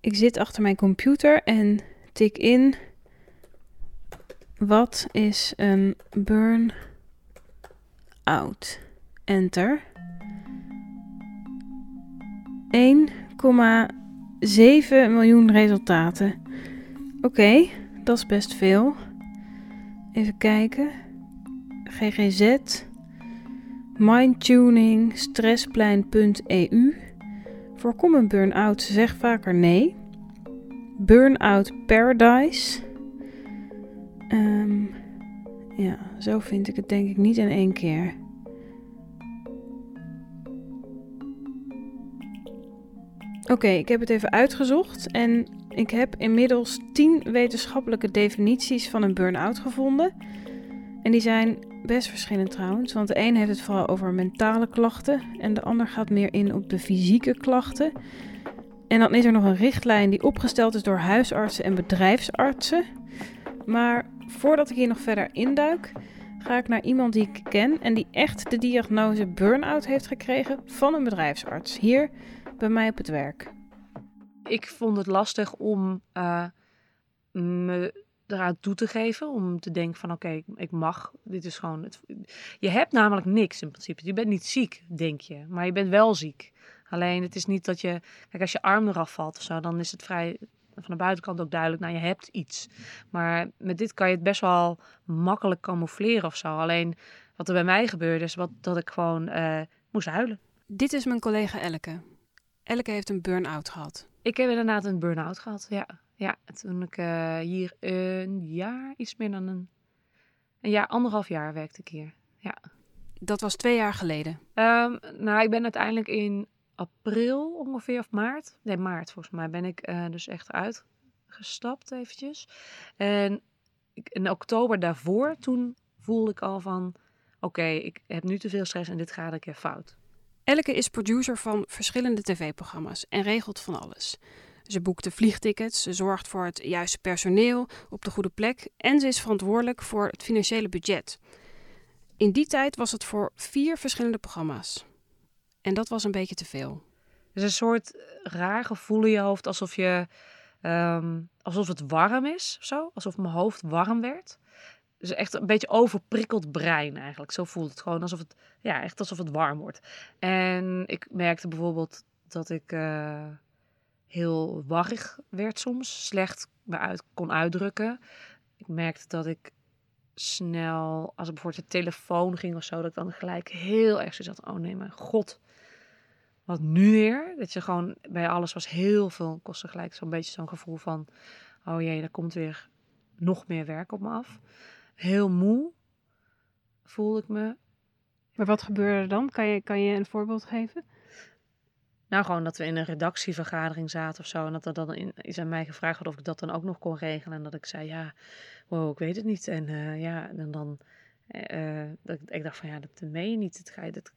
Ik zit achter mijn computer en tik in. Wat is een burn-out? Enter. 1,7 miljoen resultaten. Oké, dat is best veel. Even kijken. GGZ. Mindtuning. Stressplein.eu. Voorkom een burn-out. Zeg vaker nee. Burnout Paradise. Ehm, ja, zo vind ik het denk ik niet in één keer. Oké, ik heb het even uitgezocht en ik heb inmiddels 10 wetenschappelijke definities van een burn-out gevonden. En die zijn best verschillend trouwens, want de een heeft het vooral over mentale klachten en de ander gaat meer in op de fysieke klachten. En dan is er nog een richtlijn die opgesteld is door huisartsen en bedrijfsartsen. Maar voordat ik hier nog verder induik, ga ik naar iemand die ik ken en die echt de diagnose burn-out heeft gekregen van een bedrijfsarts. Hier bij mij op het werk. Ik vond het lastig om uh, me eraan toe te geven. Om te denken van oké, ik mag. Dit is gewoon. Het, je hebt namelijk niks in principe. Je bent niet ziek, denk je. Maar je bent wel ziek. Alleen het is niet dat je. Kijk, als je arm eraf valt of zo, dan is het vrij van de buitenkant ook duidelijk, nou je hebt iets. Maar met dit kan je het best wel makkelijk camoufleren of zo. Alleen wat er bij mij gebeurde is wat, dat ik gewoon uh, moest huilen. Dit is mijn collega Elke. Elke heeft een burn-out gehad. Ik heb inderdaad een burn-out gehad, ja. Ja, toen ik uh, hier een jaar, iets meer dan een, een jaar, anderhalf jaar werkte ik hier. Ja. Dat was twee jaar geleden? Um, nou, ik ben uiteindelijk in april ongeveer, of maart. Nee, maart volgens mij ben ik uh, dus echt uitgestapt eventjes. En in oktober daarvoor, toen voelde ik al van... Oké, ik heb nu te veel stress en dit gaat een keer fout. Elke is producer van verschillende tv-programma's en regelt van alles. Ze boekt de vliegtickets, ze zorgt voor het juiste personeel op de goede plek en ze is verantwoordelijk voor het financiële budget. In die tijd was het voor vier verschillende programma's. En dat was een beetje te veel. is een soort raar gevoel in je hoofd, alsof, je, um, alsof het warm is of zo. Alsof mijn hoofd warm werd. Dus echt een beetje overprikkeld brein eigenlijk. Zo voelt het gewoon alsof het, ja, echt alsof het warm wordt. En ik merkte bijvoorbeeld dat ik uh, heel warrig werd soms. Slecht me uit kon uitdrukken. Ik merkte dat ik snel, als ik bijvoorbeeld de telefoon ging of zo, dat ik dan gelijk heel erg zo zat. Oh nee, mijn god. Wat nu weer? Dat je gewoon bij alles was heel veel kosten gelijk. Zo'n beetje zo'n gevoel van, oh jee, er komt weer nog meer werk op me af heel moe voelde ik me. Maar wat gebeurde er dan? Kan je, kan je een voorbeeld geven? Nou, gewoon dat we in een redactievergadering zaten of zo. En dat er dan in, is aan mij gevraagd werd of ik dat dan ook nog kon regelen. En dat ik zei, ja, wow, ik weet het niet. En uh, ja, en dan, uh, dat, ik dacht van, ja, dat meen je niet. Dat ga je, dat...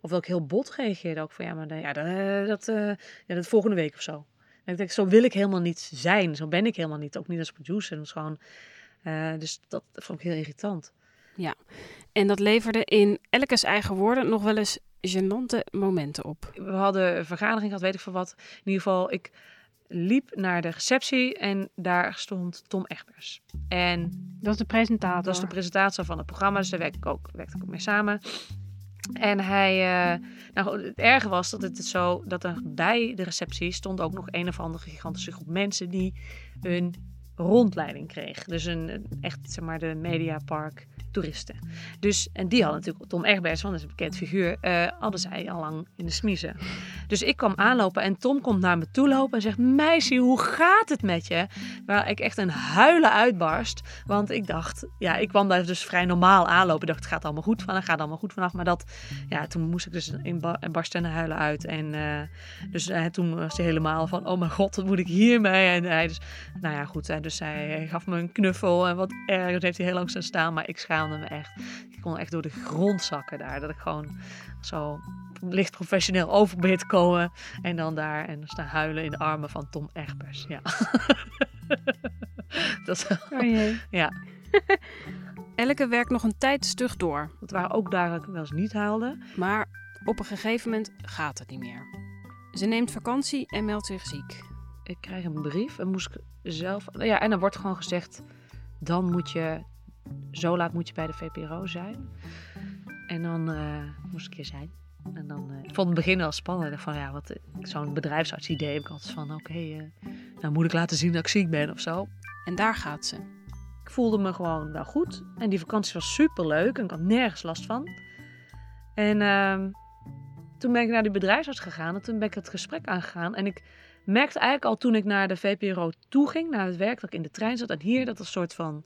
Of dat ik heel bot reageerde ook van, ja, maar dan, ja, dat, dat, ja, dat volgende week of zo. En ik denk, zo wil ik helemaal niet zijn. Zo ben ik helemaal niet. Ook niet als producer. Het is gewoon dus dat vond ik heel irritant. Ja, en dat leverde in Elkes eigen woorden nog wel eens gênante momenten op. We hadden een vergadering gehad, weet ik veel wat. In ieder geval, ik liep naar de receptie en daar stond Tom Egbers. En dat is de presentator. Dat is de presentator van het programma, dus daar werk ik ook, werkte ik ook mee samen. En hij, uh, nou het erge was dat het zo, dat er bij de receptie stond ook nog een of andere gigantische groep mensen die een rondleiding kreeg. Dus een, echt, zeg maar, de Mediapark toeristen. Dus, en die hadden natuurlijk Tom Egbers, want dat is een bekend figuur, uh, hadden zij al lang in de smiezen. Dus ik kwam aanlopen en Tom komt naar me toe lopen en zegt, meisje, hoe gaat het met je? Waar ik echt een huilen uitbarst, want ik dacht, ja, ik kwam daar dus vrij normaal aanlopen. Ik dacht, het gaat allemaal goed van, het gaat allemaal goed vanaf. Maar dat, ja, toen moest ik dus in barsten en huilen uit. En uh, dus uh, toen was hij helemaal van, oh mijn god, wat moet ik hiermee? En hij dus, nou ja, goed, dus hij gaf me een knuffel en wat erg, dat heeft hij heel lang staan, maar ik schaam me echt. Ik kon echt door de grond zakken daar. Dat ik gewoon zo licht professioneel over te komen. En dan daar en staan huilen in de armen van Tom Egbers. Ja. dat, oh jee. Ja. Elke werkt nog een tijd stug door. Het waren ook dagen dat ik wel eens niet haalde. Maar op een gegeven moment gaat het niet meer. Ze neemt vakantie en meldt zich ziek. ik krijg een brief en moest ik zelf. Ja, en dan wordt gewoon gezegd: dan moet je. Zo laat moet je bij de VPRO zijn. En dan uh, moest ik hier zijn. En dan, uh, ik vond het begin wel spannend. Van ja, wat zo'n bedrijfsartsidee heb ik altijd van: oké, okay, uh, nou moet ik laten zien dat ik ziek ben of zo. En daar gaat ze. Ik voelde me gewoon wel goed. En die vakantie was super leuk en ik had nergens last van. En ehm, toen ben ik naar die bedrijfsarts gegaan en toen ben ik het gesprek aangegaan. En ik merkte eigenlijk al toen ik naar de VPRO toe ging, naar het werk, dat ik in de trein zat. En hier dat een soort van,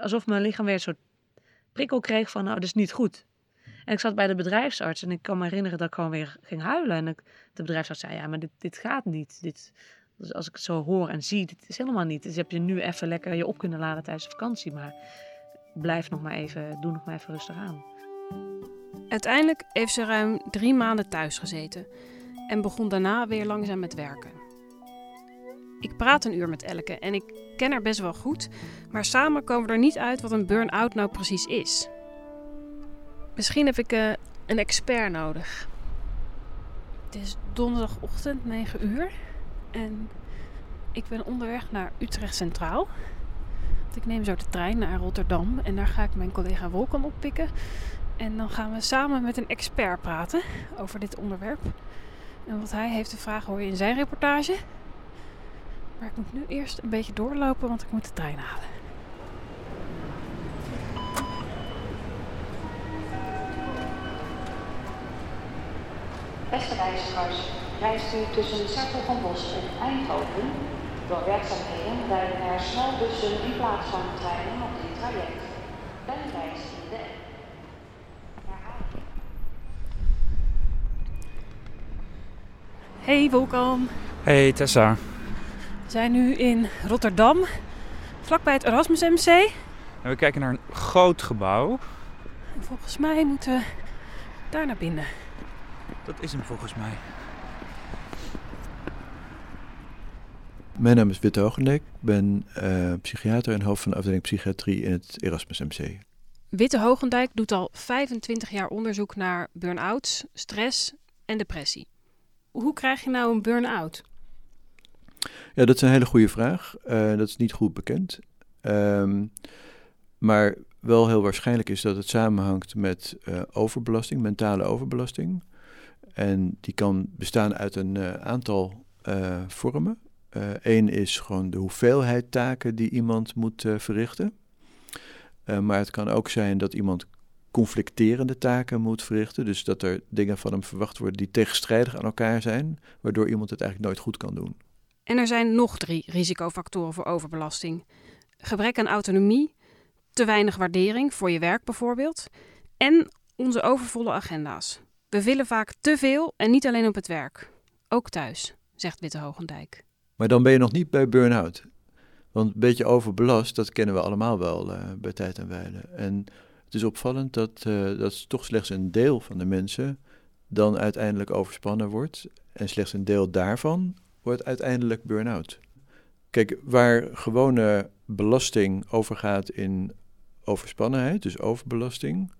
alsof mijn lichaam weer een soort prikkel kreeg van, nou, dat is niet goed. En ik zat bij de bedrijfsarts en ik kan me herinneren dat ik gewoon weer ging huilen. En de bedrijfsarts zei, ja, maar dit, dit gaat niet. Dit, dus als ik het zo hoor en zie, dit is helemaal niet. Dus heb je nu even lekker je op kunnen laden tijdens de vakantie. Maar blijf nog maar even, doe nog maar even rustig aan. Uiteindelijk heeft ze ruim drie maanden thuis gezeten en begon daarna weer langzaam met werken. Ik praat een uur met Elke en ik ken haar best wel goed, maar samen komen we er niet uit wat een burn-out nou precies is. Misschien heb ik uh, een expert nodig. Het is donderdagochtend 9 uur en ik ben onderweg naar Utrecht Centraal. Ik neem zo de trein naar Rotterdam en daar ga ik mijn collega Wolkan oppikken. En dan gaan we samen met een expert praten over dit onderwerp. En wat hij heeft te vragen hoor je in zijn reportage. Maar ik moet nu eerst een beetje doorlopen, want ik moet de trein halen. Beste reizigers, reist u tussen de Cirkel van Bos en Eindhoven. Door werkzaamheden rijden er snelbussen in plaats van treinen op dit traject. Ben reis in de Hey Wolkan. Hey Tessa. We zijn nu in Rotterdam, vlakbij het Erasmus MC. En we kijken naar een groot gebouw. En volgens mij moeten we daar naar binnen. Dat is hem volgens mij. Mijn naam is Witte Hoogendijk. Ik ben uh, psychiater en hoofd van de afdeling psychiatrie in het Erasmus MC. Witte Hoogendijk doet al 25 jaar onderzoek naar burn-outs, stress en depressie. Hoe krijg je nou een burn-out? Ja, dat is een hele goede vraag. Uh, dat is niet goed bekend. Um, maar wel heel waarschijnlijk is dat het samenhangt met uh, overbelasting, mentale overbelasting. En die kan bestaan uit een uh, aantal vormen. Eén is gewoon de hoeveelheid taken die iemand moet verrichten. maar het kan ook zijn dat iemand conflicterende taken moet verrichten. Dus dat er dingen van hem verwacht worden die tegenstrijdig aan elkaar zijn, waardoor iemand het eigenlijk nooit goed kan doen. En er zijn nog drie risicofactoren voor overbelasting: gebrek aan autonomie, te weinig waardering voor je werk bijvoorbeeld, en onze overvolle agenda's. We willen vaak te veel en niet alleen op het werk, ook thuis, zegt Witte Hogendijk. Maar dan ben je nog niet bij burn-out. Want een beetje overbelast, dat kennen we allemaal wel uh, bij tijd en wijle. En het is opvallend dat, uh, dat toch slechts een deel van de mensen dan uiteindelijk overspannen wordt. En slechts een deel daarvan wordt uiteindelijk burn-out. Kijk, waar gewone belasting overgaat in overspannenheid, dus overbelasting,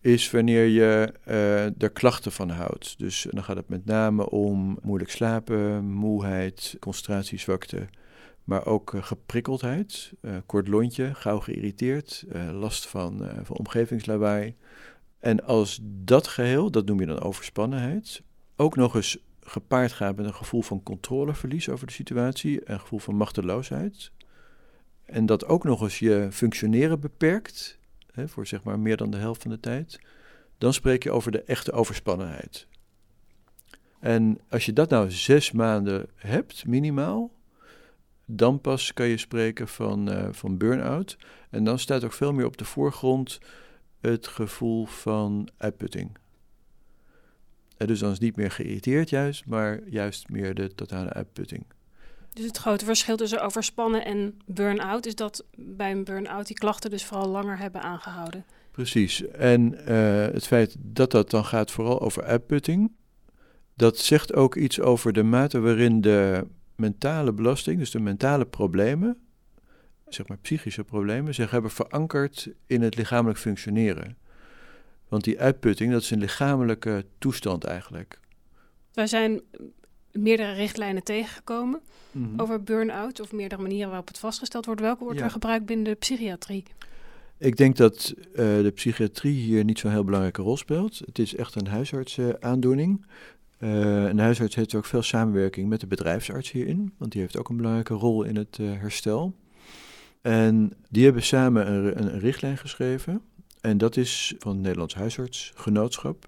is wanneer je uh, er klachten van houdt. Dus dan gaat het met name om moeilijk slapen, moeheid, concentratiezwakte maar ook uh, geprikkeldheid, uh, kort lontje, gauw geïrriteerd, last van, van omgevingslawaai. En als dat geheel, dat noem je dan overspannenheid, ook nog eens gepaard gaat met een gevoel van controleverlies over de situatie, een gevoel van machteloosheid, en dat ook nog eens je functioneren beperkt, hè, voor zeg maar meer dan de helft van de tijd, dan spreek je over de echte overspannenheid. En als je dat nou zes maanden hebt, minimaal, dan pas kan je spreken van, uh, van burn-out. En dan staat ook veel meer op de voorgrond het gevoel van uitputting. Dus dan is niet meer geïrriteerd juist, maar juist meer de totale uitputting. Dus het grote verschil tussen overspannen en burn-out is dat bij een burn-out die klachten dus vooral langer hebben aangehouden. Precies. En uh, het feit dat dat dan gaat vooral over uitputting, dat zegt ook iets over de mate waarin de mentale belasting, dus de mentale problemen, zeg maar psychische problemen, zich hebben verankerd in het lichamelijk functioneren. Want die uitputting, dat is een lichamelijke toestand eigenlijk. Wij zijn meerdere richtlijnen tegengekomen Mhm. over burn-out of meerdere manieren waarop het vastgesteld wordt. Welke wordt Ja. er gebruikt binnen de psychiatrie? Ik denk dat eh, de psychiatrie hier niet zo'n heel belangrijke rol speelt. Het is echt een huisartsaandoening. Eh en de huisarts heeft ook veel samenwerking met de bedrijfsarts hierin, want die heeft ook een belangrijke rol in het eh, herstel. En die hebben samen een, een, een richtlijn geschreven. En dat is van het Nederlands Huisartsgenootschap.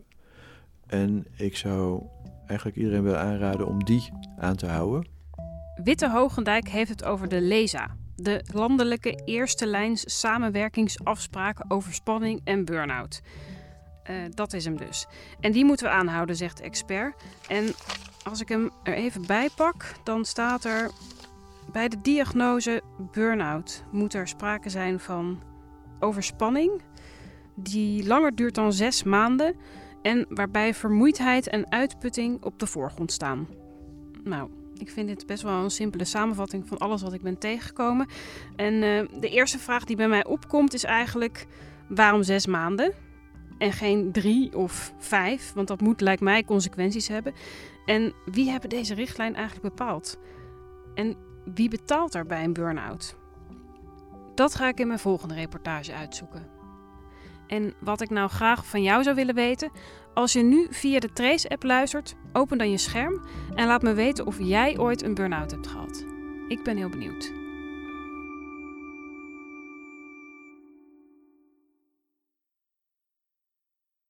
En ik zou eigenlijk iedereen willen aanraden om die aan te houden. Witte Hogendijk heeft het over de LESA, de landelijke eerste lijns samenwerkingsafspraken over spanning en burn-out. Eh, dat is hem dus. En die moeten we aanhouden, zegt de expert. En als ik hem er even bij pak, dan staat er bij de diagnose burn-out moet er sprake zijn van overspanning die langer duurt dan zes maanden en waarbij vermoeidheid en uitputting op de voorgrond staan. Nou, ik vind dit best wel een simpele samenvatting van alles wat ik ben tegengekomen. En eh, de eerste vraag die bij mij opkomt is eigenlijk: waarom zes maanden? En geen drie of vijf, want dat moet, lijkt mij, consequenties hebben. En wie hebben deze richtlijn eigenlijk bepaald? En wie betaalt er bij een burn-out? Dat ga ik in mijn volgende reportage uitzoeken. En wat ik nou graag van jou zou willen weten, als je nu via de Trace-app luistert, open dan je scherm en laat me weten of jij ooit een burn-out hebt gehad. Ik ben heel benieuwd.